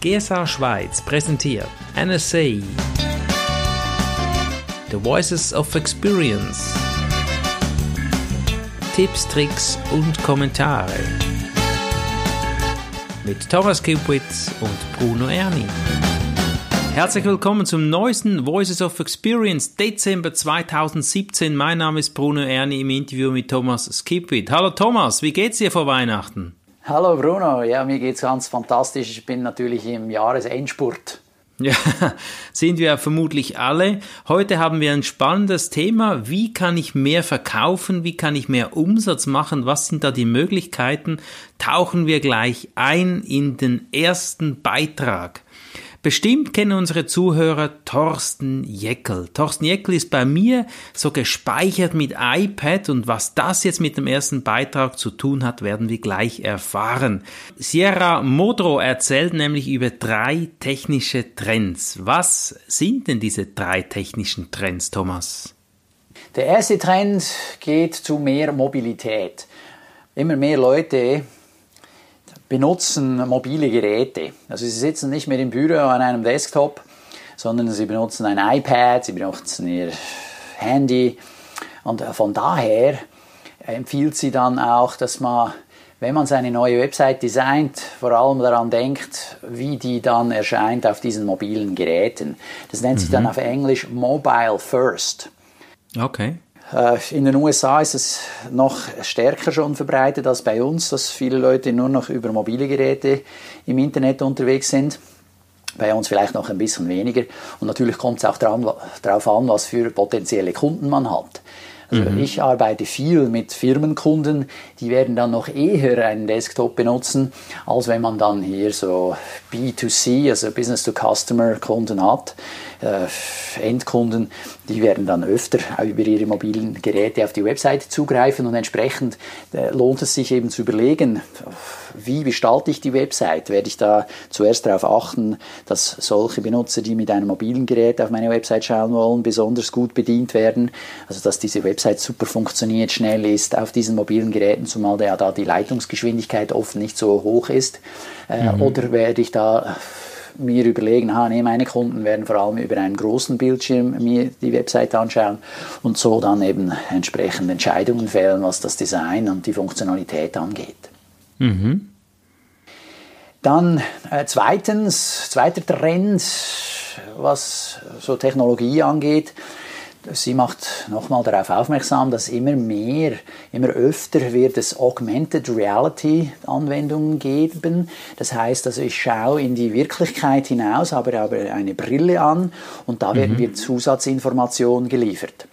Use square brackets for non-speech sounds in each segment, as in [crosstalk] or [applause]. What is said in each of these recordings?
GSA Schweiz präsentiert NSA The Voices of Experience Tipps, Tricks und Kommentare mit Thomas Kupitz und Bruno Erni. Herzlich willkommen zum neuesten Voices of Experience Dezember 2017. Mein Name ist Bruno Erni im Interview mit Thomas Skipwit. Hallo Thomas, wie geht's dir vor Weihnachten? Hallo Bruno, ja, mir geht's ganz fantastisch. Ich bin natürlich im Jahresendspurt. Ja, [laughs] sind wir vermutlich alle. Heute haben wir ein spannendes Thema. Wie kann ich mehr verkaufen? Wie kann ich mehr Umsatz machen? Was sind da die Möglichkeiten? Tauchen wir gleich ein in den ersten Beitrag. Bestimmt kennen unsere Zuhörer Thorsten Jeckel. Thorsten Jeckel ist bei mir so gespeichert mit iPad und was das jetzt mit dem ersten Beitrag zu tun hat, werden wir gleich erfahren. Sierra Modro erzählt nämlich über drei technische Trends. Was sind denn diese drei technischen Trends, Thomas? Der erste Trend geht zu mehr Mobilität. Immer mehr Leute benutzen mobile Geräte. Also sie sitzen nicht mehr im Büro an einem Desktop, sondern sie benutzen ein iPad, sie benutzen ihr Handy. Und von daher empfiehlt sie dann auch, dass man, wenn man seine neue Website designt, vor allem daran denkt, wie die dann erscheint auf diesen mobilen Geräten. Das nennt mhm. sich dann auf Englisch Mobile First. Okay. Äh, in den USA ist es noch stärker schon verbreitet als bei uns, dass viele Leute nur noch über mobile Geräte im Internet unterwegs sind. Bei uns vielleicht noch ein bisschen weniger. Und natürlich kommt es auch darauf an, was für potenzielle Kunden man hat. Also mhm. ich arbeite viel mit Firmenkunden, die werden dann noch eher einen Desktop benutzen, als wenn man dann hier so B2C, also Business to Customer Kunden hat äh, Endkunden, die werden dann öfter über ihre mobilen Geräte auf die Website zugreifen und entsprechend äh, lohnt es sich eben zu überlegen, wie gestalte ich die Website? Werde ich da zuerst darauf achten, dass solche Benutzer, die mit einem mobilen Gerät auf meine Website schauen wollen, besonders gut bedient werden? Also dass diese Website super funktioniert, schnell ist auf diesen mobilen Geräten, zumal ja da die Leitungsgeschwindigkeit oft nicht so hoch ist. Äh, mhm. Oder werde ich da mir überlegen, ah, nee, meine Kunden werden vor allem über einen großen Bildschirm mir die Website anschauen und so dann eben entsprechend Entscheidungen fällen, was das Design und die Funktionalität angeht. Mhm. Dann äh, zweitens, zweiter Trend, was so Technologie angeht, Sie macht nochmal darauf aufmerksam, dass immer mehr, immer öfter wird es Augmented Reality Anwendungen geben. Das heißt, also ich schaue in die Wirklichkeit hinaus, habe aber eine Brille an und da werden mhm. mir Zusatzinformationen geliefert.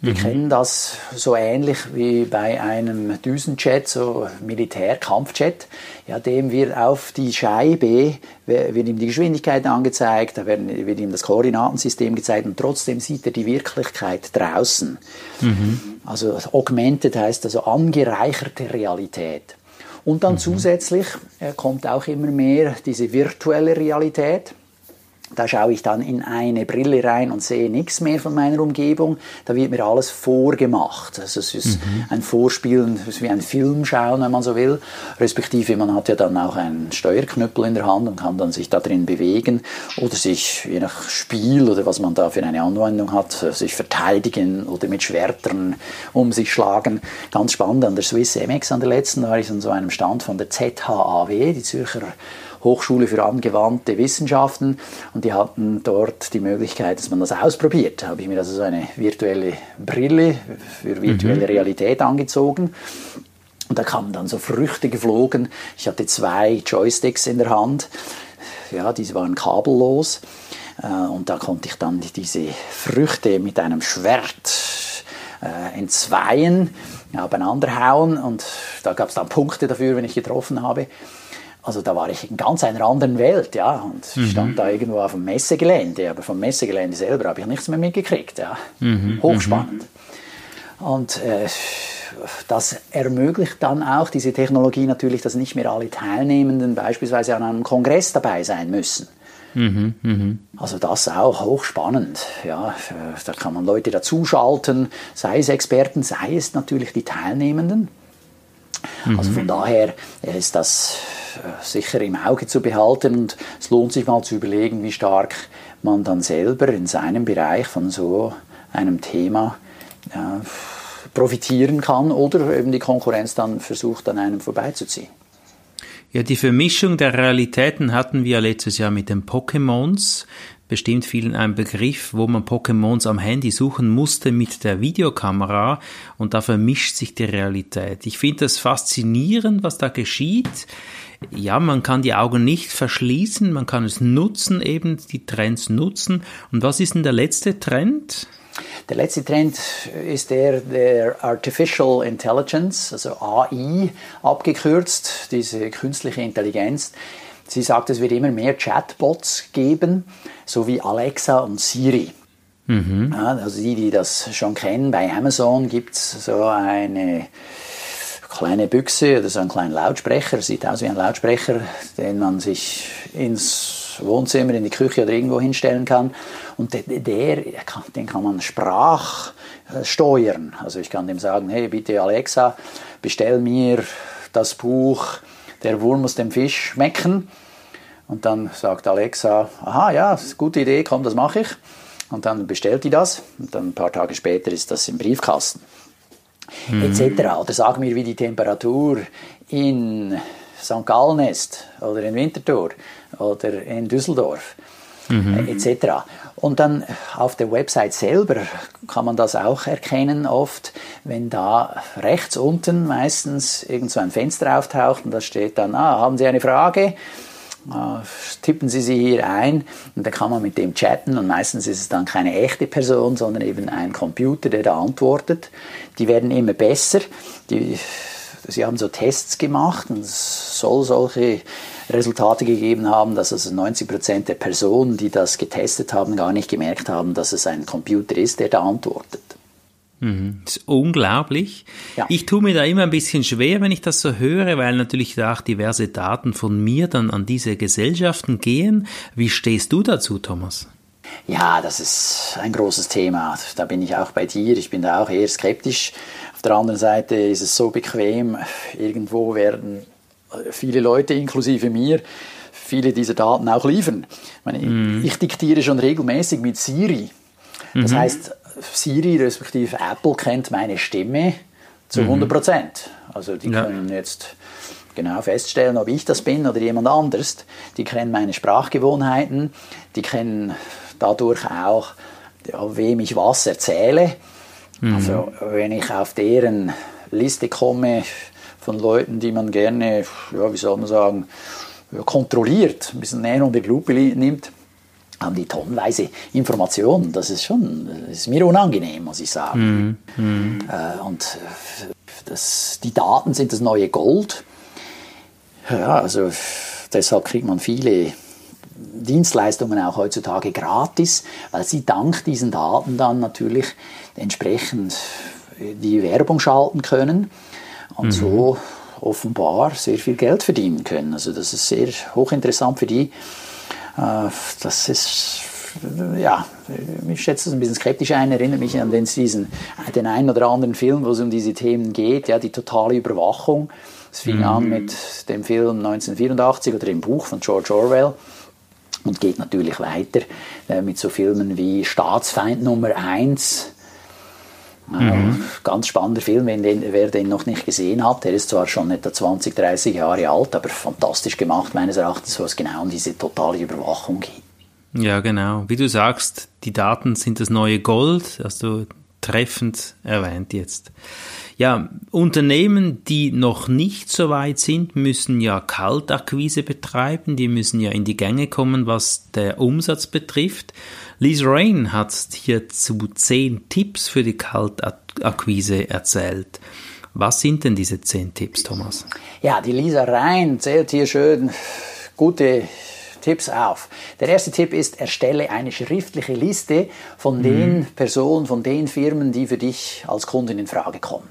Wir mhm. kennen das so ähnlich wie bei einem Düsenjet, so Militärkampfjet. Ja, dem wird auf die Scheibe wird ihm die Geschwindigkeit angezeigt, da werden, wird ihm das Koordinatensystem gezeigt und trotzdem sieht er die Wirklichkeit draußen. Mhm. Also augmented heißt also angereicherte Realität. Und dann mhm. zusätzlich äh, kommt auch immer mehr diese virtuelle Realität. Da schaue ich dann in eine Brille rein und sehe nichts mehr von meiner Umgebung. Da wird mir alles vorgemacht. Also es ist mhm. ein Vorspielen, es ist wie ein Film schauen, wenn man so will. Respektive man hat ja dann auch einen Steuerknüppel in der Hand und kann dann sich da drin bewegen oder sich je nach Spiel oder was man da für eine Anwendung hat, sich verteidigen oder mit Schwertern um sich schlagen. Ganz spannend an der Swiss MX an der letzten war ich an so einem Stand von der ZHAW, die Zürcher Hochschule für angewandte Wissenschaften und die hatten dort die Möglichkeit, dass man das ausprobiert. Da habe ich mir also so eine virtuelle Brille für virtuelle mhm. Realität angezogen. Und da kamen dann so Früchte geflogen. Ich hatte zwei Joysticks in der Hand. Ja, diese waren kabellos. Äh, und da konnte ich dann diese Früchte mit einem Schwert äh, entzweien, aufeinander hauen. Und da gab es dann Punkte dafür, wenn ich getroffen habe. Also da war ich in ganz einer anderen Welt, ja, und mhm. stand da irgendwo auf dem Messegelände, aber vom Messegelände selber habe ich nichts mehr mitgekriegt, ja. Mhm. Hochspannend. Mhm. Und äh, das ermöglicht dann auch diese Technologie natürlich, dass nicht mehr alle Teilnehmenden beispielsweise an einem Kongress dabei sein müssen. Mhm, mh. Also das auch hochspannend. Ja, da kann man Leute dazuschalten, sei es Experten, sei es natürlich die Teilnehmenden. Also von mhm. daher ist das äh, sicher im Auge zu behalten und es lohnt sich mal zu überlegen, wie stark man dann selber in seinem Bereich von so einem Thema ja, profitieren kann oder eben die Konkurrenz dann versucht, an einem vorbeizuziehen. Ja, die Vermischung der Realitäten hatten wir letztes Jahr mit den Pokémons bestimmt vielen ein Begriff, wo man Pokémons am Handy suchen musste mit der Videokamera und da vermischt sich die Realität. Ich finde das faszinierend, was da geschieht. Ja, man kann die Augen nicht verschließen, man kann es nutzen, eben die Trends nutzen. Und was ist denn der letzte Trend? Der letzte Trend ist der der Artificial Intelligence, also AI abgekürzt, diese künstliche Intelligenz. Sie sagt, es wird immer mehr Chatbots geben, so wie Alexa und Siri. Mhm. Also die, die das schon kennen, bei Amazon gibt es so eine kleine Büchse oder so einen kleinen Lautsprecher, sieht aus wie ein Lautsprecher, den man sich ins Wohnzimmer, in die Küche oder irgendwo hinstellen kann. Und der, der den kann man Sprach steuern. Also ich kann dem sagen, hey bitte Alexa, bestell mir das Buch der Wurm muss dem Fisch schmecken. Und dann sagt Alexa, aha, ja, das ist eine gute Idee, komm, das mache ich. Und dann bestellt die das und dann ein paar Tage später ist das im Briefkasten. Mhm. Etc. Oder sag mir, wie die Temperatur in St. Gallen ist oder in Winterthur oder in Düsseldorf mhm. etc. Und dann auf der Website selber kann man das auch erkennen oft, wenn da rechts unten meistens irgend so ein Fenster auftaucht und da steht dann, ah, haben Sie eine Frage? Uh, tippen Sie sie hier ein und dann kann man mit dem chatten und meistens ist es dann keine echte Person, sondern eben ein Computer, der da antwortet. Die werden immer besser. Die, sie haben so Tests gemacht und es soll solche Resultate gegeben haben, dass also 90 Prozent der Personen, die das getestet haben, gar nicht gemerkt haben, dass es ein Computer ist, der da antwortet. Mhm. Das ist unglaublich. Ja. Ich tue mir da immer ein bisschen schwer, wenn ich das so höre, weil natürlich da auch diverse Daten von mir dann an diese Gesellschaften gehen. Wie stehst du dazu, Thomas? Ja, das ist ein großes Thema. Da bin ich auch bei dir. Ich bin da auch eher skeptisch. Auf der anderen Seite ist es so bequem. Irgendwo werden viele Leute, inklusive mir, viele dieser Daten auch liefern. Ich, meine, mm. ich diktiere schon regelmäßig mit Siri. Das mhm. heißt, Siri respektive Apple kennt meine Stimme zu mhm. 100 Prozent. Also die ja. können jetzt genau feststellen, ob ich das bin oder jemand anderes. Die kennen meine Sprachgewohnheiten, die kennen dadurch auch, ja, wem ich was erzähle. Mhm. Also wenn ich auf deren Liste komme, von Leuten, die man gerne, ja, wie soll man sagen, kontrolliert, ein bisschen näher unter die Lupe nimmt, haben die tonnenweise Informationen. Das ist schon, das ist mir unangenehm, muss ich sagen. Mm, mm. und das, die Daten sind das neue Gold. Ja, also deshalb kriegt man viele Dienstleistungen auch heutzutage gratis, weil sie dank diesen Daten dann natürlich entsprechend die Werbung schalten können und mhm. so offenbar sehr viel Geld verdienen können. Also das ist sehr hochinteressant für die. Äh, das ist ja, ich schätze das ein bisschen skeptisch ein, erinnert mich an den, diesen, den einen oder anderen Film, wo es um diese Themen geht, ja, die totale Überwachung. Es fing mhm. an mit dem Film 1984 oder dem Buch von George Orwell und geht natürlich weiter äh, mit so Filmen wie Staatsfeind Nummer 1 Mhm. Ganz spannender Film, wenn den, wer den noch nicht gesehen hat. Der ist zwar schon etwa 20, 30 Jahre alt, aber fantastisch gemacht meines Erachtens, wo es genau um diese totale Überwachung geht. Ja, genau. Wie du sagst, die Daten sind das neue Gold, du treffend erwähnt jetzt. Ja, Unternehmen, die noch nicht so weit sind, müssen ja Kaltakquise betreiben, die müssen ja in die Gänge kommen, was der Umsatz betrifft. Lisa Rain hat hierzu zehn Tipps für die Kaltakquise erzählt. Was sind denn diese zehn Tipps, Thomas? Ja, die Lisa Rain zählt hier schön gute Tipps auf. Der erste Tipp ist, erstelle eine schriftliche Liste von den mhm. Personen, von den Firmen, die für dich als Kundin in Frage kommen.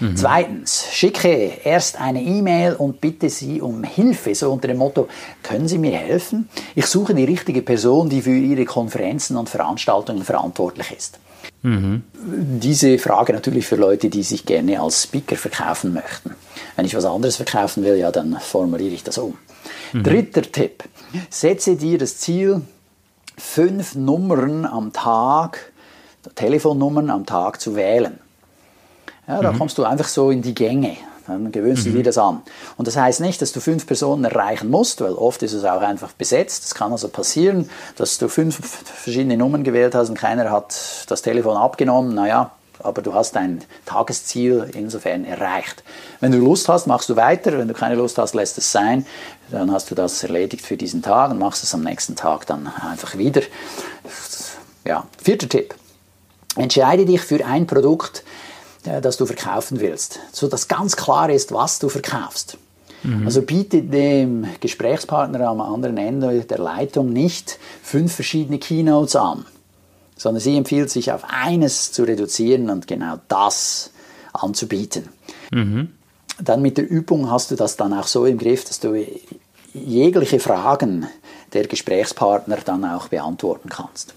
Mhm. Zweitens, schicke erst eine E-Mail und bitte Sie um Hilfe, so unter dem Motto, können Sie mir helfen? Ich suche die richtige Person, die für Ihre Konferenzen und Veranstaltungen verantwortlich ist. Mhm. Diese Frage natürlich für Leute, die sich gerne als Speaker verkaufen möchten. Wenn ich was anderes verkaufen will, ja, dann formuliere ich das um. Mhm. Dritter Tipp. Setze dir das Ziel, fünf Nummern am Tag, Telefonnummern am Tag zu wählen. Ja, da mhm. kommst du einfach so in die Gänge. Dann gewöhnst du mhm. dir das an. Und das heißt nicht, dass du fünf Personen erreichen musst, weil oft ist es auch einfach besetzt. Es kann also passieren, dass du fünf verschiedene Nummern gewählt hast und keiner hat das Telefon abgenommen. Naja, aber du hast dein Tagesziel insofern erreicht. Wenn du Lust hast, machst du weiter. Wenn du keine Lust hast, lässt es sein. Dann hast du das erledigt für diesen Tag und machst es am nächsten Tag dann einfach wieder. Ja, vierter Tipp. Entscheide dich für ein Produkt, äh, das du verkaufen willst, so dass ganz klar ist, was du verkaufst. Mhm. Also biete dem Gesprächspartner am anderen Ende der Leitung nicht fünf verschiedene Keynotes an, sondern sie empfiehlt sich auf eines zu reduzieren und genau das anzubieten. Mhm. Dann mit der Übung hast du das dann auch so im Griff, dass du jegliche Fragen der Gesprächspartner dann auch beantworten kannst.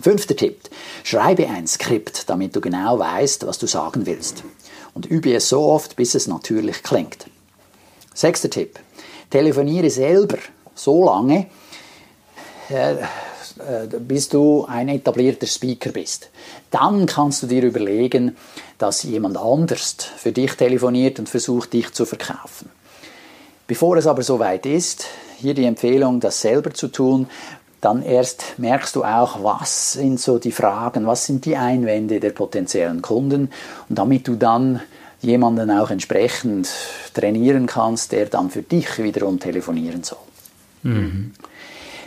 Fünfter Tipp. Schreibe ein Skript, damit du genau weißt, was du sagen willst. Und übe es so oft, bis es natürlich klingt. Sechster Tipp. Telefoniere selber so lange, äh, bis du ein etablierter Speaker bist. Dann kannst du dir überlegen, dass jemand anders für dich telefoniert und versucht, dich zu verkaufen. Bevor es aber soweit ist, hier die Empfehlung, das selber zu tun, dann erst merkst du auch, was sind so die Fragen, was sind die Einwände der potenziellen Kunden und damit du dann jemanden auch entsprechend trainieren kannst, der dann für dich wiederum telefonieren soll. Mhm.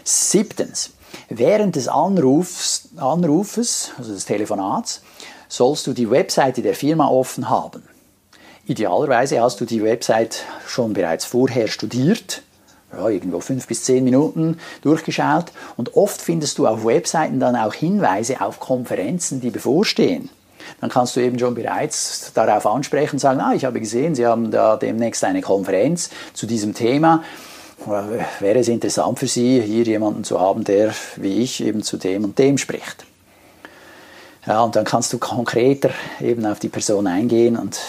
Siebtens, während des Anrufs, Anrufes, also des Telefonats, sollst du die Webseite der Firma offen haben. Idealerweise hast du die Website schon bereits vorher studiert ja, irgendwo fünf bis zehn Minuten durchgeschaut und oft findest du auf Webseiten dann auch Hinweise auf Konferenzen, die bevorstehen. Dann kannst du eben schon bereits darauf ansprechen und sagen, ah, ich habe gesehen, Sie haben da demnächst eine Konferenz zu diesem Thema. Wäre es interessant für Sie, hier jemanden zu haben, der wie ich eben zu dem und dem spricht. Ja, und dann kannst du konkreter eben auf die Person eingehen und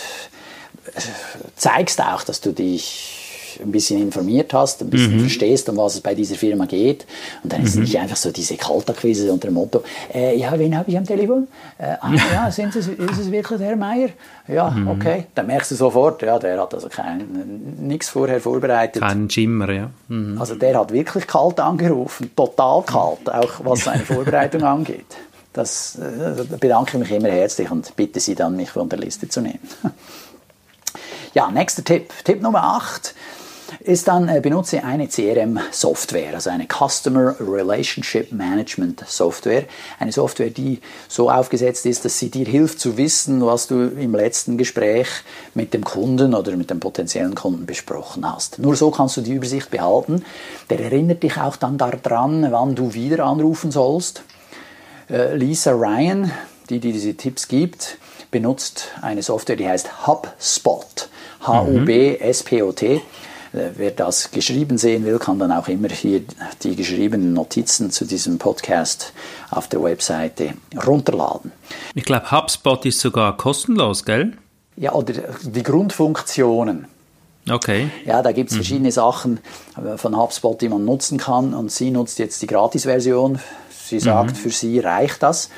zeigst auch, dass du dich ein bisschen informiert hast, ein bisschen mhm. verstehst, um was es bei dieser Firma geht. Und dann ist es mhm. nicht einfach so diese Kaltakquise unter dem Motto, äh, ja, wen habe ich am Telefon? Äh, ah, ja, sind es, ist es wirklich der Herr Meier? Ja, mhm. okay. Dann merkst du sofort, ja, der hat also nichts vorher vorbereitet. Kein Schimmer, ja. Mhm. Also der hat wirklich kalt angerufen, total kalt, auch was seine Vorbereitung [laughs] angeht. Das äh, bedanke ich mich immer herzlich und bitte Sie dann, mich von der Liste zu nehmen. Ja, nächster Tipp. Tipp Nummer 8 ist dann, äh, benutze eine CRM-Software, also eine Customer Relationship Management Software. Eine Software, die so aufgesetzt ist, dass sie dir hilft zu wissen, was du im letzten Gespräch mit dem Kunden oder mit dem potenziellen Kunden besprochen hast. Nur so kannst du die Übersicht behalten. Der erinnert dich auch dann daran, wann du wieder anrufen sollst. Äh, Lisa Ryan, die dir diese Tipps gibt, benutzt eine Software, die heißt HubSpot. H-U-B-S-P-O-T. Äh, wer das geschrieben sehen will, kann dann auch immer hier die geschriebenen Notizen zu diesem Podcast auf der Webseite runterladen. Ich glaube, HubSpot ist sogar kostenlos, gell? Ja, oder die Grundfunktionen. Okay. Ja, da gibt es mhm. verschiedene Sachen äh, von HubSpot, die man nutzen kann. Und sie nutzt jetzt die Gratis-Version. Sie sagt, mhm. für sie reicht das.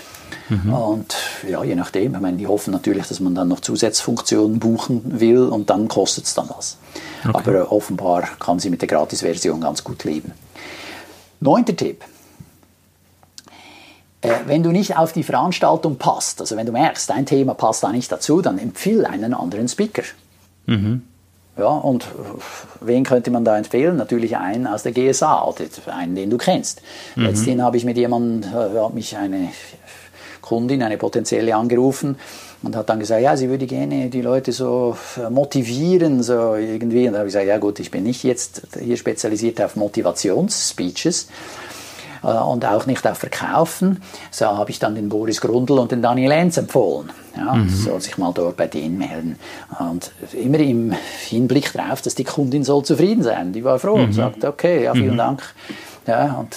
Mhm. Und ja, je nachdem, ich meine, die hoffen natürlich, dass man dann noch Zusatzfunktionen buchen will und dann kostet es dann was. Okay. Aber äh, offenbar kann sie mit der Gratis-Version ganz gut leben. Neunter Tipp. Äh, wenn du nicht auf die Veranstaltung passt, also wenn du merkst, dein Thema passt da nicht dazu, dann empfiehl einen anderen Speaker. Mhm. Ja, und wen könnte man da empfehlen? Natürlich einen aus der GSA einen, den du kennst. Mhm. Letztendlich habe ich mit jemandem, äh, hat mich eine Kundin, eine potenzielle angerufen und hat dann gesagt, ja, sie würde gerne die Leute so äh, motivieren, so irgendwie. Und da habe ich gesagt, ja gut, ich bin nicht jetzt hier spezialisiert auf Motivationsspeeches äh, und auch nicht auf Verkaufen. So habe ich dann den Boris Grundl und den Daniel Enz empfohlen. Ja, mhm. Soll sich mal dort bei denen melden. Und immer im Hinblick darauf, dass die Kundin soll zufrieden sein. Die war froh mhm. und sagte, okay, ja, vielen mhm. Dank. Ja, und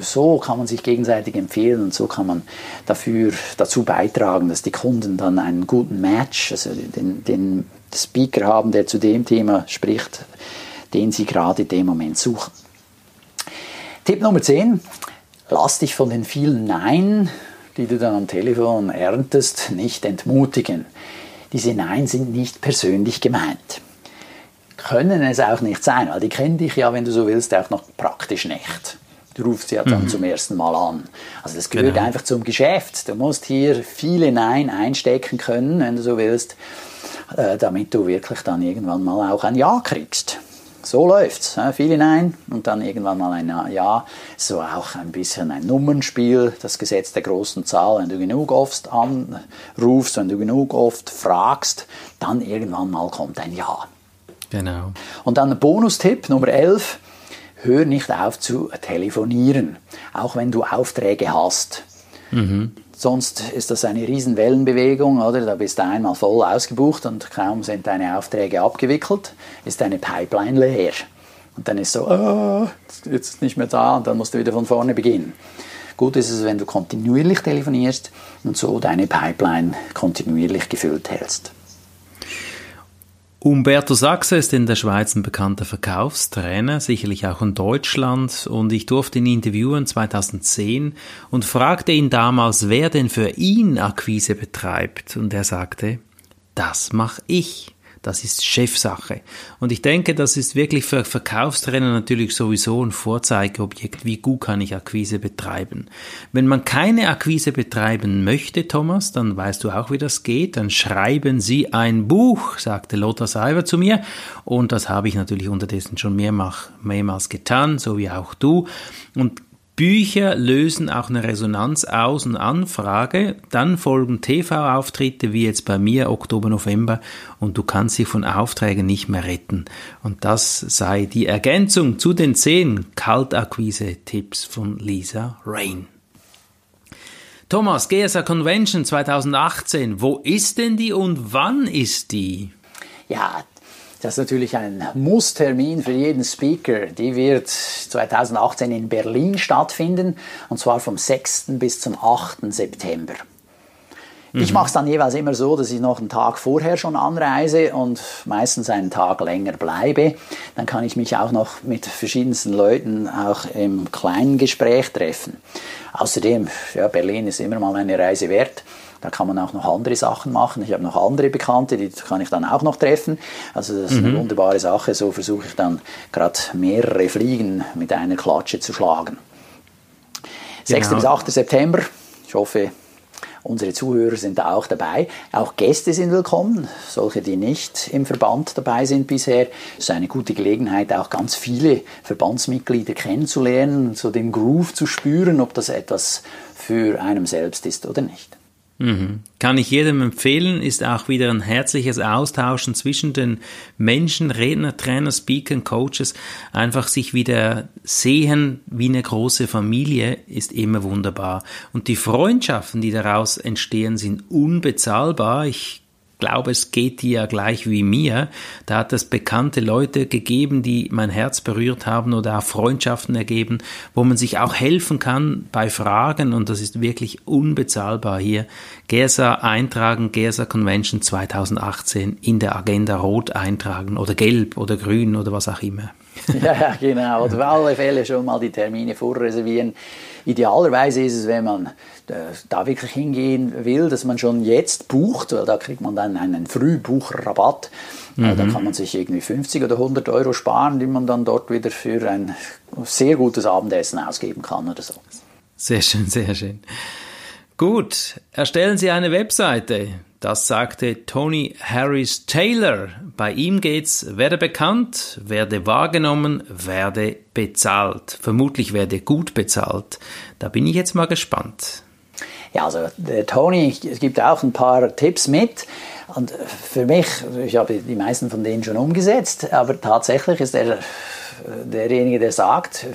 so kann man sich gegenseitig empfehlen und so kann man dafür, dazu beitragen, dass die Kunden dann einen guten Match, also den, den Speaker haben, der zu dem Thema spricht, den Sie gerade in dem Moment suchen. Tipp Nummer 10. Lass dich von den vielen Nein, die du dann am Telefon erntest, nicht entmutigen. Diese Nein sind nicht persönlich gemeint. Können es auch nicht sein, weil die kennen dich ja, wenn du so willst, auch noch praktisch nicht. Du rufst sie ja dann mhm. zum ersten Mal an. Also das gehört genau. einfach zum Geschäft. Du musst hier viele Nein einstecken können, wenn du so willst, äh, damit du wirklich dann irgendwann mal auch ein Ja kriegst. So läuft's. Viele Nein und dann irgendwann mal ein Ja. So auch ein bisschen ein Nummernspiel, das Gesetz der großen Zahl. Wenn du genug oft anrufst, wenn du genug oft fragst, dann irgendwann mal kommt ein Ja. Genau. Und dann Bonustipp Nummer 11 hör nicht auf zu telefonieren, auch wenn du Aufträge hast. Mhm. Sonst ist das eine riesen Wellenbewegung, oder? Da bist du einmal voll ausgebucht und kaum sind deine Aufträge abgewickelt, ist deine Pipeline leer. Und dann ist so, oh, jetzt ist nicht mehr da und dann musst du wieder von vorne beginnen. Gut ist es, wenn du kontinuierlich telefonierst und so deine Pipeline kontinuierlich gefüllt hältst. Umberto Sachse ist in der Schweiz ein bekannter Verkaufstrainer, sicherlich auch in Deutschland, und ich durfte ihn interviewen 2010 und fragte ihn damals, wer denn für ihn Akquise betreibt, und er sagte, das mache ich. Das ist Chefsache. Und ich denke, das ist wirklich für Verkaufstrainer natürlich sowieso ein Vorzeigeobjekt. Wie gut kann ich Akquise betreiben? Wenn man keine Akquise betreiben möchte, Thomas, dann weißt du auch, wie das geht. Dann schreiben Sie ein Buch, sagte Lothar Seiber zu mir. Und das habe ich natürlich unterdessen schon mehrmals, getan, so wie auch du. Und Bücher lösen auch eine Resonanz aus und Anfrage. Dann folgen TV-Auftritte wie jetzt bei mir Oktober, November und du kannst sie von Aufträgen nicht mehr retten. Und das sei die Ergänzung zu den zehn Kaltakquise-Tipps von Lisa Rain. Thomas, GSA Convention 2018, wo ist denn die und wann ist die? Ja, das ist natürlich ein Musstermin für jeden Speaker. Die wird 2018 in Berlin stattfinden und zwar vom 6. bis zum 8. September. Mhm. Ich mache es dann jeweils immer so, dass ich noch einen Tag vorher schon anreise und meistens einen Tag länger bleibe. Dann kann ich mich auch noch mit verschiedensten Leuten auch im kleinen Gespräch treffen. Außerdem, ja, Berlin ist immer mal eine Reise wert. Da kann man auch noch andere Sachen machen. Ich habe noch andere Bekannte, die kann ich dann auch noch treffen. Also das ist eine mhm. wunderbare Sache. So versuche ich dann gerade mehrere Fliegen mit einer Klatsche zu schlagen. Genau. 6. bis 8. September. Ich hoffe, Unsere Zuhörer sind da auch dabei. Auch Gäste sind willkommen, solche, die nicht im Verband dabei sind bisher. Es ist eine gute Gelegenheit, auch ganz viele Verbandsmitglieder kennenzulernen, so den Groove zu spüren, ob das etwas für einen selbst ist oder nicht. Mhm. Kann ich jedem empfehlen, ist auch wieder ein herzliches Austauschen zwischen den Menschen, Redner, Trainer, Speaker, Coaches. Einfach sich wieder sehen wie eine große Familie ist immer wunderbar. Und die Freundschaften, die daraus entstehen, sind unbezahlbar. Ich glaube, es geht dir ja gleich wie mir. Da hat es bekannte Leute gegeben, die mein Herz berührt haben oder auch Freundschaften ergeben, wo man sich auch helfen kann bei Fragen und das ist wirklich unbezahlbar hier. GERSA eintragen, GERSA Convention 2018 in der Agenda rot eintragen oder gelb oder grün oder was auch immer. [laughs] ja, genau. Oder auf alle Fälle schon mal die Termine vorreservieren. Idealerweise ist es, wenn man äh, da wirklich hingehen will, dass man schon jetzt bucht, weil da kriegt man dann einen Frühbuchrabatt. Mhm. Da kann man sich irgendwie 50 oder 100 Euro sparen, die man dann dort wieder für ein sehr gutes Abendessen ausgeben kann oder so. Sehr schön, sehr schön. Gut, erstellen Sie eine Webseite. Das sagte Tony Harris Taylor. Bei ihm geht's, werde bekannt, werde wahrgenommen, werde bezahlt. Vermutlich werde gut bezahlt. Da bin ich jetzt mal gespannt. Ja, also der Tony gibt auch ein paar Tipps mit. Und für mich, ich habe die meisten von denen schon umgesetzt, aber tatsächlich ist er derjenige, der sagt,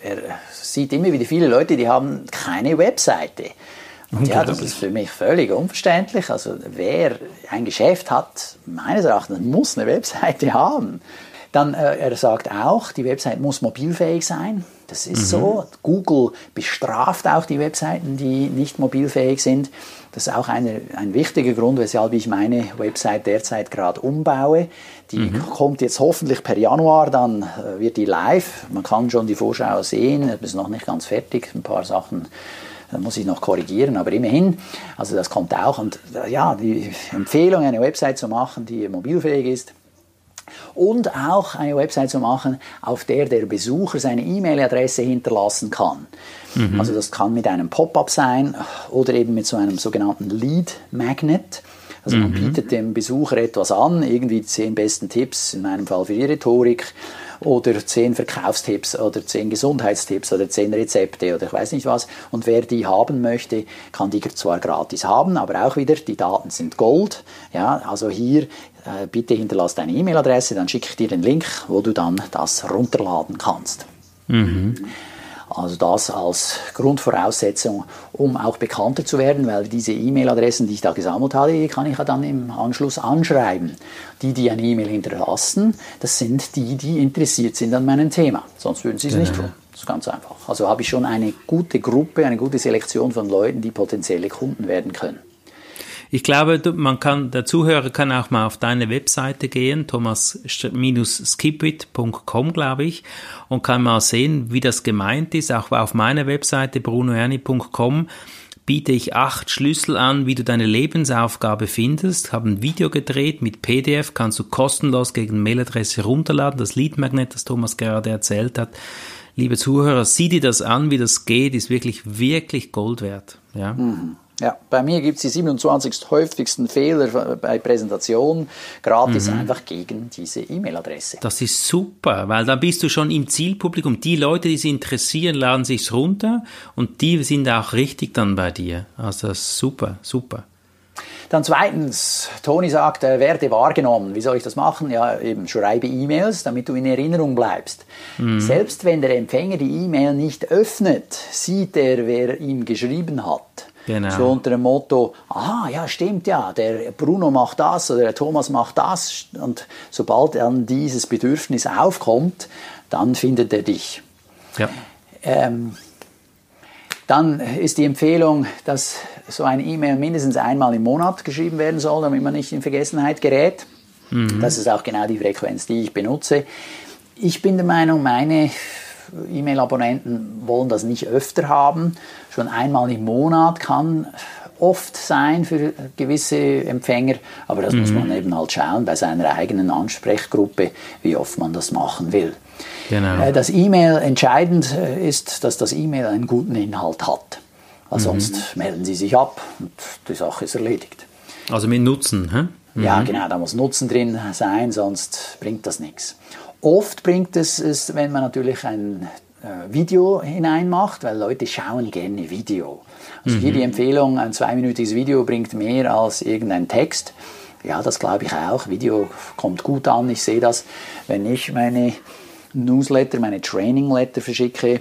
er sieht immer wieder viele Leute, die haben keine Webseite. Ja, das ist für mich völlig unverständlich. Also wer ein Geschäft hat, meines Erachtens muss eine Webseite [laughs] haben. Dann, äh, er sagt auch, die Website muss mobilfähig sein. Das ist mhm. so. Google bestraft auch die Webseiten, die nicht mobilfähig sind. Das ist auch eine, ein wichtiger Grund, weshalb ich meine Website derzeit gerade umbaue. Die mhm. kommt jetzt hoffentlich per Januar, dann äh, wird die live. Man kann schon die Vorschau sehen, ist noch nicht ganz fertig, ein paar Sachen da muss ich noch korrigieren, aber immerhin, also das kommt auch. Und äh, ja, die Empfehlung, eine Website zu machen, die mobilfähig ist, und auch eine Website zu machen, auf der der Besucher seine E-Mail-Adresse hinterlassen kann. Mhm. Also das kann mit einem Pop-up sein oder eben mit so einem sogenannten Lead Magnet. Also man mhm. bietet dem Besucher etwas an, irgendwie zehn besten Tipps, in meinem Fall für die Rhetorik oder zehn Verkaufstipps oder zehn Gesundheitstipps oder zehn Rezepte oder ich weiß nicht was. Und wer die haben möchte, kann die zwar gratis haben, aber auch wieder, die Daten sind Gold. Ja, also hier äh, bitte hinterlass deine E-Mail-Adresse, dann schicke ich dir den Link, wo du dann das runterladen kannst. Mhm. Also das als Grundvoraussetzung, um auch bekannter zu werden, weil diese E-Mail-Adressen, die ich da gesammelt habe, die kann ich ja dann im Anschluss anschreiben. Die, die eine E-Mail hinterlassen, das sind die, die interessiert sind an meinem Thema. Sonst würden sie es genau. nicht tun. Das ist ganz einfach. Also habe ich schon eine gute Gruppe, eine gute Selektion von Leuten, die potenzielle Kunden werden können. Ich glaube, man kann, der Zuhörer kann auch mal auf deine Webseite gehen, thomas-skipwit.com, glaube ich, und kann mal sehen, wie das gemeint ist. Auch auf meiner Webseite brunoerni.com biete ich acht Schlüssel an, wie du deine Lebensaufgabe findest. Habe ein Video gedreht mit PDF, kannst du kostenlos gegen Mailadresse runterladen. Das Leadmagnet, das Thomas gerade erzählt hat. Liebe Zuhörer, sieh dir das an, wie das geht, ist wirklich, wirklich Gold wert. Ja. Mhm. Ja, bei mir gibt es die 27 häufigsten Fehler bei Präsentationen gratis mhm. einfach gegen diese E-Mail-Adresse. Das ist super, weil dann bist du schon im Zielpublikum. Die Leute, die sich interessieren, laden sich's runter und die sind auch richtig dann bei dir. Also super, super. Dann zweitens, Toni sagt, äh, werde wahrgenommen. Wie soll ich das machen? Ja, eben schreibe E-Mails, damit du in Erinnerung bleibst. Mhm. Selbst wenn der Empfänger die E-Mail nicht öffnet, sieht er, wer ihm geschrieben hat. Genau. So unter dem Motto, aha, ja, stimmt ja, der Bruno macht das oder der Thomas macht das. Und sobald dann dieses Bedürfnis aufkommt, dann findet er dich. Ja. Ähm, dann ist die Empfehlung, dass so eine E-Mail mindestens einmal im Monat geschrieben werden soll, damit man nicht in Vergessenheit gerät. Mhm. Das ist auch genau die Frequenz, die ich benutze. Ich bin der Meinung, meine E-Mail-Abonnenten wollen das nicht öfter haben. Schon einmal im Monat kann oft sein für gewisse Empfänger, aber das mhm. muss man eben halt schauen bei seiner eigenen Ansprechgruppe, wie oft man das machen will. Genau. Äh, das E-Mail entscheidend äh, ist, dass das E-Mail einen guten Inhalt hat. Weil mhm. sonst melden Sie sich ab und die Sache ist erledigt. Also mit Nutzen, hä? Mhm. Ja, genau, da muss Nutzen drin sein, sonst bringt das nichts. Oft bringt es, wenn man natürlich ein Video hineinmacht, weil Leute schauen gerne Video. Also mhm. hier die Empfehlung, ein zweiminütiges Video bringt mehr als irgendein Text. Ja, das glaube ich auch. Video kommt gut an. Ich sehe das, wenn ich meine Newsletter, meine Training-Letter verschicke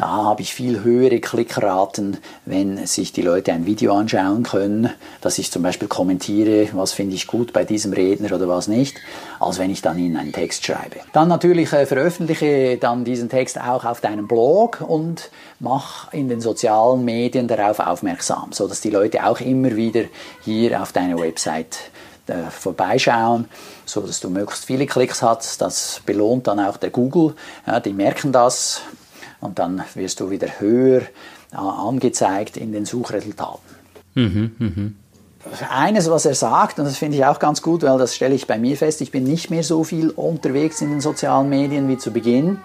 da habe ich viel höhere Klickraten, wenn sich die Leute ein Video anschauen können, dass ich zum Beispiel kommentiere, was finde ich gut bei diesem Redner oder was nicht, als wenn ich dann ihnen einen Text schreibe. Dann natürlich äh, veröffentliche dann diesen Text auch auf deinem Blog und mach in den sozialen Medien darauf aufmerksam, so dass die Leute auch immer wieder hier auf deine Website äh, vorbeischauen, so dass du möglichst viele Klicks hast. Das belohnt dann auch der Google. Ja, die merken das, und dann wirst du wieder höher äh, angezeigt in den Suchresultaten. Mhm, mh. Eines, was er sagt, und das finde ich auch ganz gut, weil das stelle ich bei mir fest, ich bin nicht mehr so viel unterwegs in den sozialen Medien wie zu Beginn.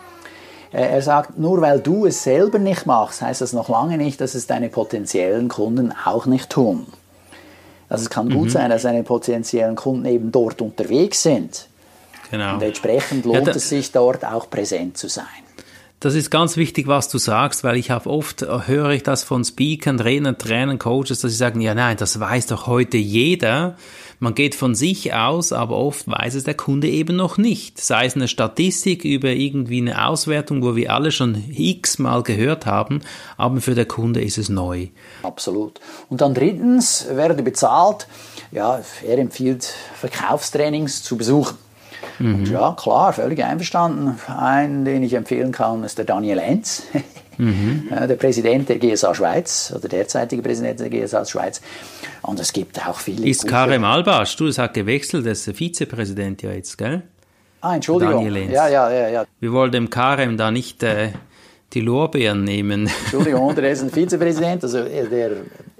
Äh, er sagt, nur weil du es selber nicht machst, heißt das noch lange nicht, dass es deine potenziellen Kunden auch nicht tun. Also es kann gut mhm. sein, dass deine potenziellen Kunden eben dort unterwegs sind. Genau. Und entsprechend lohnt ja, es sich dort auch präsent zu sein. Das ist ganz wichtig, was du sagst, weil ich habe oft, äh, höre ich das von Speakern, Trainern, Trainern, Coaches, dass sie sagen, ja nein, das weiß doch heute jeder. Man geht von sich aus, aber oft weiß es der Kunde eben noch nicht. Sei es eine Statistik über irgendwie eine Auswertung, wo wir alle schon x-mal gehört haben, aber für den Kunde ist es neu. Absolut. Und dann drittens, werde bezahlt. Ja, er empfiehlt Verkaufstrainings zu besuchen. Mhm. Und ja, klar, völlig einverstanden. Einen, den ich empfehlen kann, ist der Daniel Enz. [laughs] Mhm. der Präsident der GSA Schweiz oder derzeitige Präsident der GSA Schweiz. Und es gibt auch viele. Ist Karem Albasch, du, es hat gewechselt, das ist Vizepräsident ja jetzt, gell? Ah, Entschuldigung. Ja, ja, ja, ja. Wir wollen dem Karem da nicht äh, die Lorbeeren nehmen. [laughs] Entschuldigung, der ist ein Vizepräsident, also der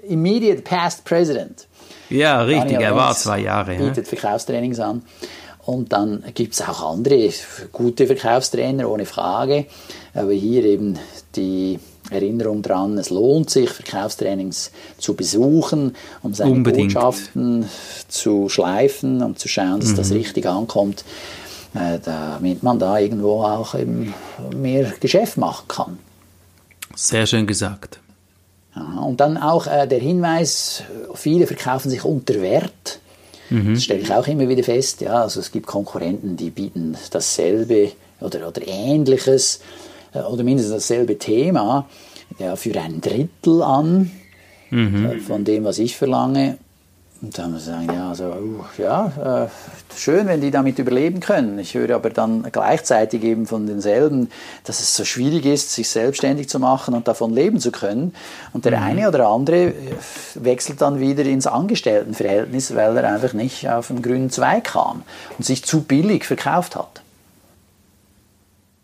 Immediate Past President. Ja, richtig, Daniel er war zwei Jahre. Bietet ja. Verkaufstrainings an. Und dann gibt es auch andere gute Verkaufstrainer, ohne Frage. Aber hier eben die Erinnerung dran, es lohnt sich, Verkaufstrainings zu besuchen, um seine Unbedingt. Botschaften zu schleifen und zu schauen, dass mhm. das richtig ankommt, äh, damit man da irgendwo auch eben mehr Geschäft machen kann. Sehr schön gesagt. Ja, und dann auch äh, der Hinweis, viele verkaufen sich unter Wert. Mhm. Das stelle ich auch immer wieder fest. Ja, also es gibt Konkurrenten, die bieten dasselbe oder, oder ähnliches äh, oder mindestens dasselbe Thema ja, für ein Drittel an mhm. Äh, von dem, was ich verlange. Und dann muss man sagen, ja, also, uh, ja, äh, schön, wenn die damit überleben können. Ich höre aber dann gleichzeitig eben von denselben, dass es so schwierig ist, sich selbstständig zu machen und davon leben zu können. Und der mhm. eine oder andere äh, wechselt dann wieder ins Angestelltenverhältnis, weil er einfach nicht auf den grünen Zweig kam und sich zu billig verkauft hat.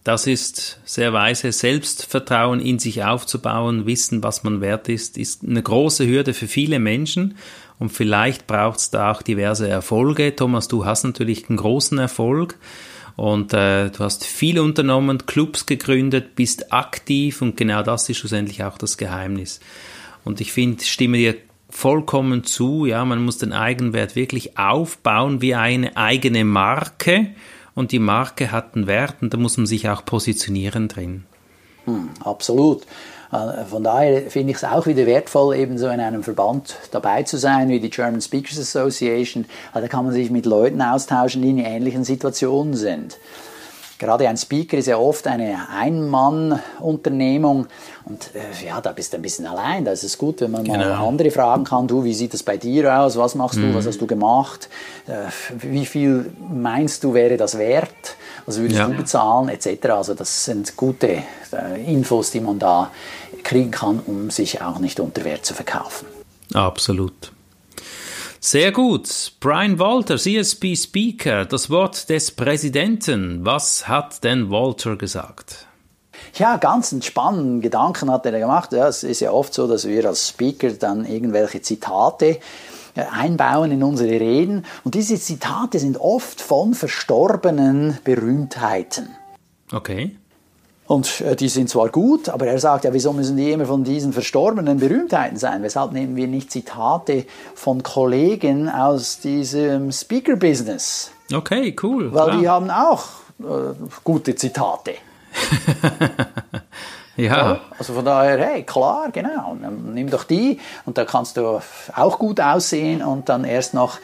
Das ist sehr weise. Selbstvertrauen in sich aufzubauen, wissen, was man wert ist, ist eine große Hürde für viele Menschen. Und vielleicht braucht es da auch diverse Erfolge. Thomas, du hast natürlich einen großen Erfolg. Und äh, du hast viel unternommen, Clubs gegründet, bist aktiv und genau das ist schlussendlich auch das Geheimnis. Und ich finde, stimme dir vollkommen zu, ja, man muss den Eigenwert wirklich aufbauen wie eine eigene Marke und die Marke hat einen Wert und da muss man sich auch positionieren drin. Hm, absolut. Äh, von daher finde ich es auch wieder wertvoll, eben so in einem Verband dabei zu sein, wie die German Speakers Association. Da kann man sich mit Leuten austauschen, die in ähnlichen Situationen sind. Gerade ein Speaker ist ja oft eine Ein-Mann-Unternehmung und äh, ja, da bist du ein bisschen allein. Da ist es gut, wenn man genau. mal andere fragen kann. Du, wie sieht es bei dir aus? Was machst du? Mhm. Was hast du gemacht? Äh, wie viel meinst du wäre das wert? Was würdest ja. du bezahlen? Etc. Also das sind gute äh, Infos, die man da kriegen kann, um sich auch nicht unter Wert zu verkaufen. Absolut. Sehr gut. Brian Walter, CSP Speaker, das Wort des Präsidenten. Was hat denn Walter gesagt? Ja, ganz einen spannenden Gedanken hat er gemacht. Ja, es ist ja oft so, dass wir als Speaker dann irgendwelche Zitate einbauen in unsere Reden. Und diese Zitate sind oft von verstorbenen Berühmtheiten. Okay. Und äh, die sind zwar gut, aber er sagt ja, wieso müssen die immer von diesen verstorbenen Berühmtheiten sein? Weshalb nehmen wir nicht Zitate von Kollegen aus diesem Speaker-Business? Okay, cool. Weil ja. die haben auch äh, gute Zitate. [laughs] ja. Also von daher, hey, klar, genau, nimm doch die und da kannst du auch gut aussehen und dann erst noch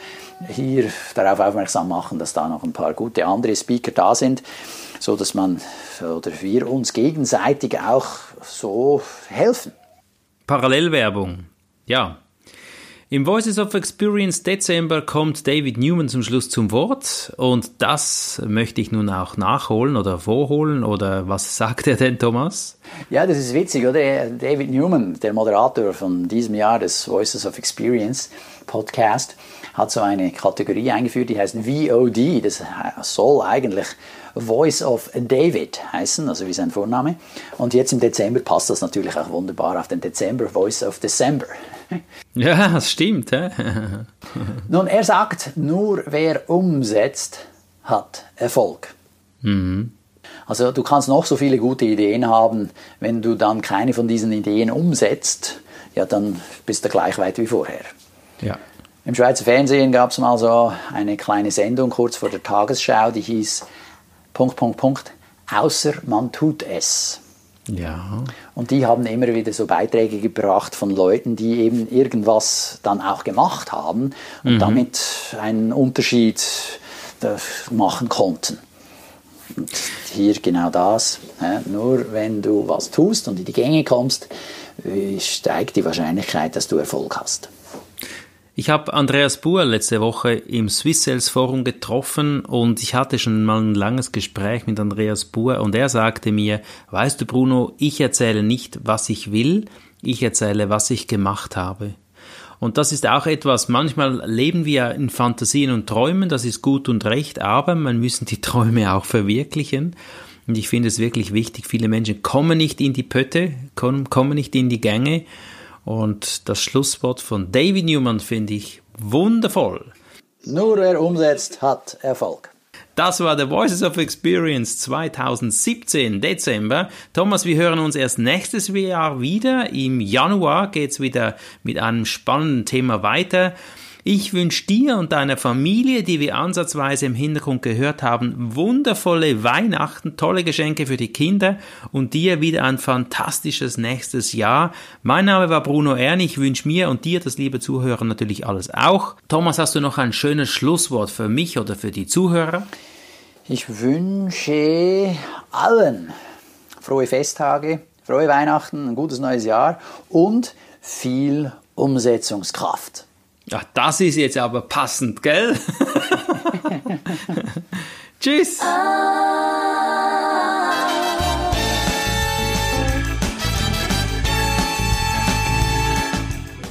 hier darauf aufmerksam machen, dass da noch ein paar gute andere Speaker da sind so dass man oder wir uns gegenseitig auch so helfen. Parallelwerbung, ja. Im Voices of Experience Dezember kommt David Newman zum Schluss zum Wort und das möchte ich nun auch nachholen oder vorholen oder was sagt er denn, Thomas? Ja, das ist witzig, oder? David Newman, der Moderator von diesem Jahr des Voices of Experience Podcast, hat so eine Kategorie eingeführt, die heißt VOD. Das soll eigentlich Voice of David heißen, also wie sein Vorname. Und jetzt im Dezember passt das natürlich auch wunderbar auf den Dezember, Voice of December. [laughs] Ja, das stimmt. [laughs] Nun, er sagt, nur wer umsetzt, hat Erfolg. Mhm. Also du kannst noch so viele gute Ideen haben, wenn du dann keine von diesen Ideen umsetzt, ja, dann bist du gleich weit wie vorher. Ja. Im Schweizer Fernsehen gab es mal so eine kleine Sendung kurz vor der Tagesschau, die hieß Punkt, Punkt, Punkt, außer man tut es. Ja. Und die haben immer wieder so Beiträge gebracht von Leuten, die eben irgendwas dann auch gemacht haben und mhm. damit einen Unterschied äh, machen konnten. Und hier genau das. Nur wenn du was tust und in die Gänge kommst, äh, steigt die Wahrscheinlichkeit, dass du Erfolg hast. Ich habe Andreas Buhr letzte Woche im Swiss Sales Forum getroffen und ich hatte schon mal ein langes Gespräch mit Andreas Buhr und er sagte mir, weißt du Bruno, ich erzähle nicht, was ich will, ich erzähle, was ich gemacht habe. Und das ist auch etwas, manchmal leben wir in Fantasien und Träumen, das ist gut und recht, aber man müssen die [laughs] Träume auch verwirklichen. Und ich finde es wirklich wichtig, viele Menschen kommen nicht in die Pötte, kommen nicht in die Gänge und das Schlusswort von David Newman finde ich wundervoll. Nur wer umsetzt, hat Erfolg. Das war The Voices of Experience 2017, Dezember. Thomas, wir hören uns erst nächstes Jahr wieder. Im Januar geht's wieder mit einem spannenden Thema weiter. Ich wünsche dir und deiner Familie, die wir ansatzweise im Hintergrund gehört haben, wundervolle Weihnachten, tolle Geschenke für die Kinder und dir wieder ein fantastisches nächstes Jahr. Mein Name war Bruno Ern. Ich wünsche mir und dir, das liebe Zuhörer, natürlich alles auch. Thomas, hast du noch ein schönes Schlusswort für mich oder für die Zuhörer? Ich wünsche allen frohe Festtage, frohe Weihnachten, ein gutes neues Jahr und viel Umsetzungskraft. Ja, das ist jetzt aber passend, gell? [laughs] Tschüss!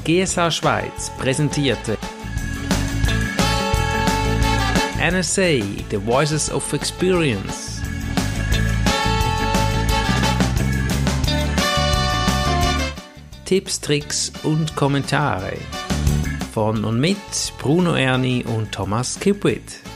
GSA Schweiz präsentierte NSA The Voices of Experience. Tipps, Tricks und Kommentare von und mit Bruno Erni und Thomas Kipwit.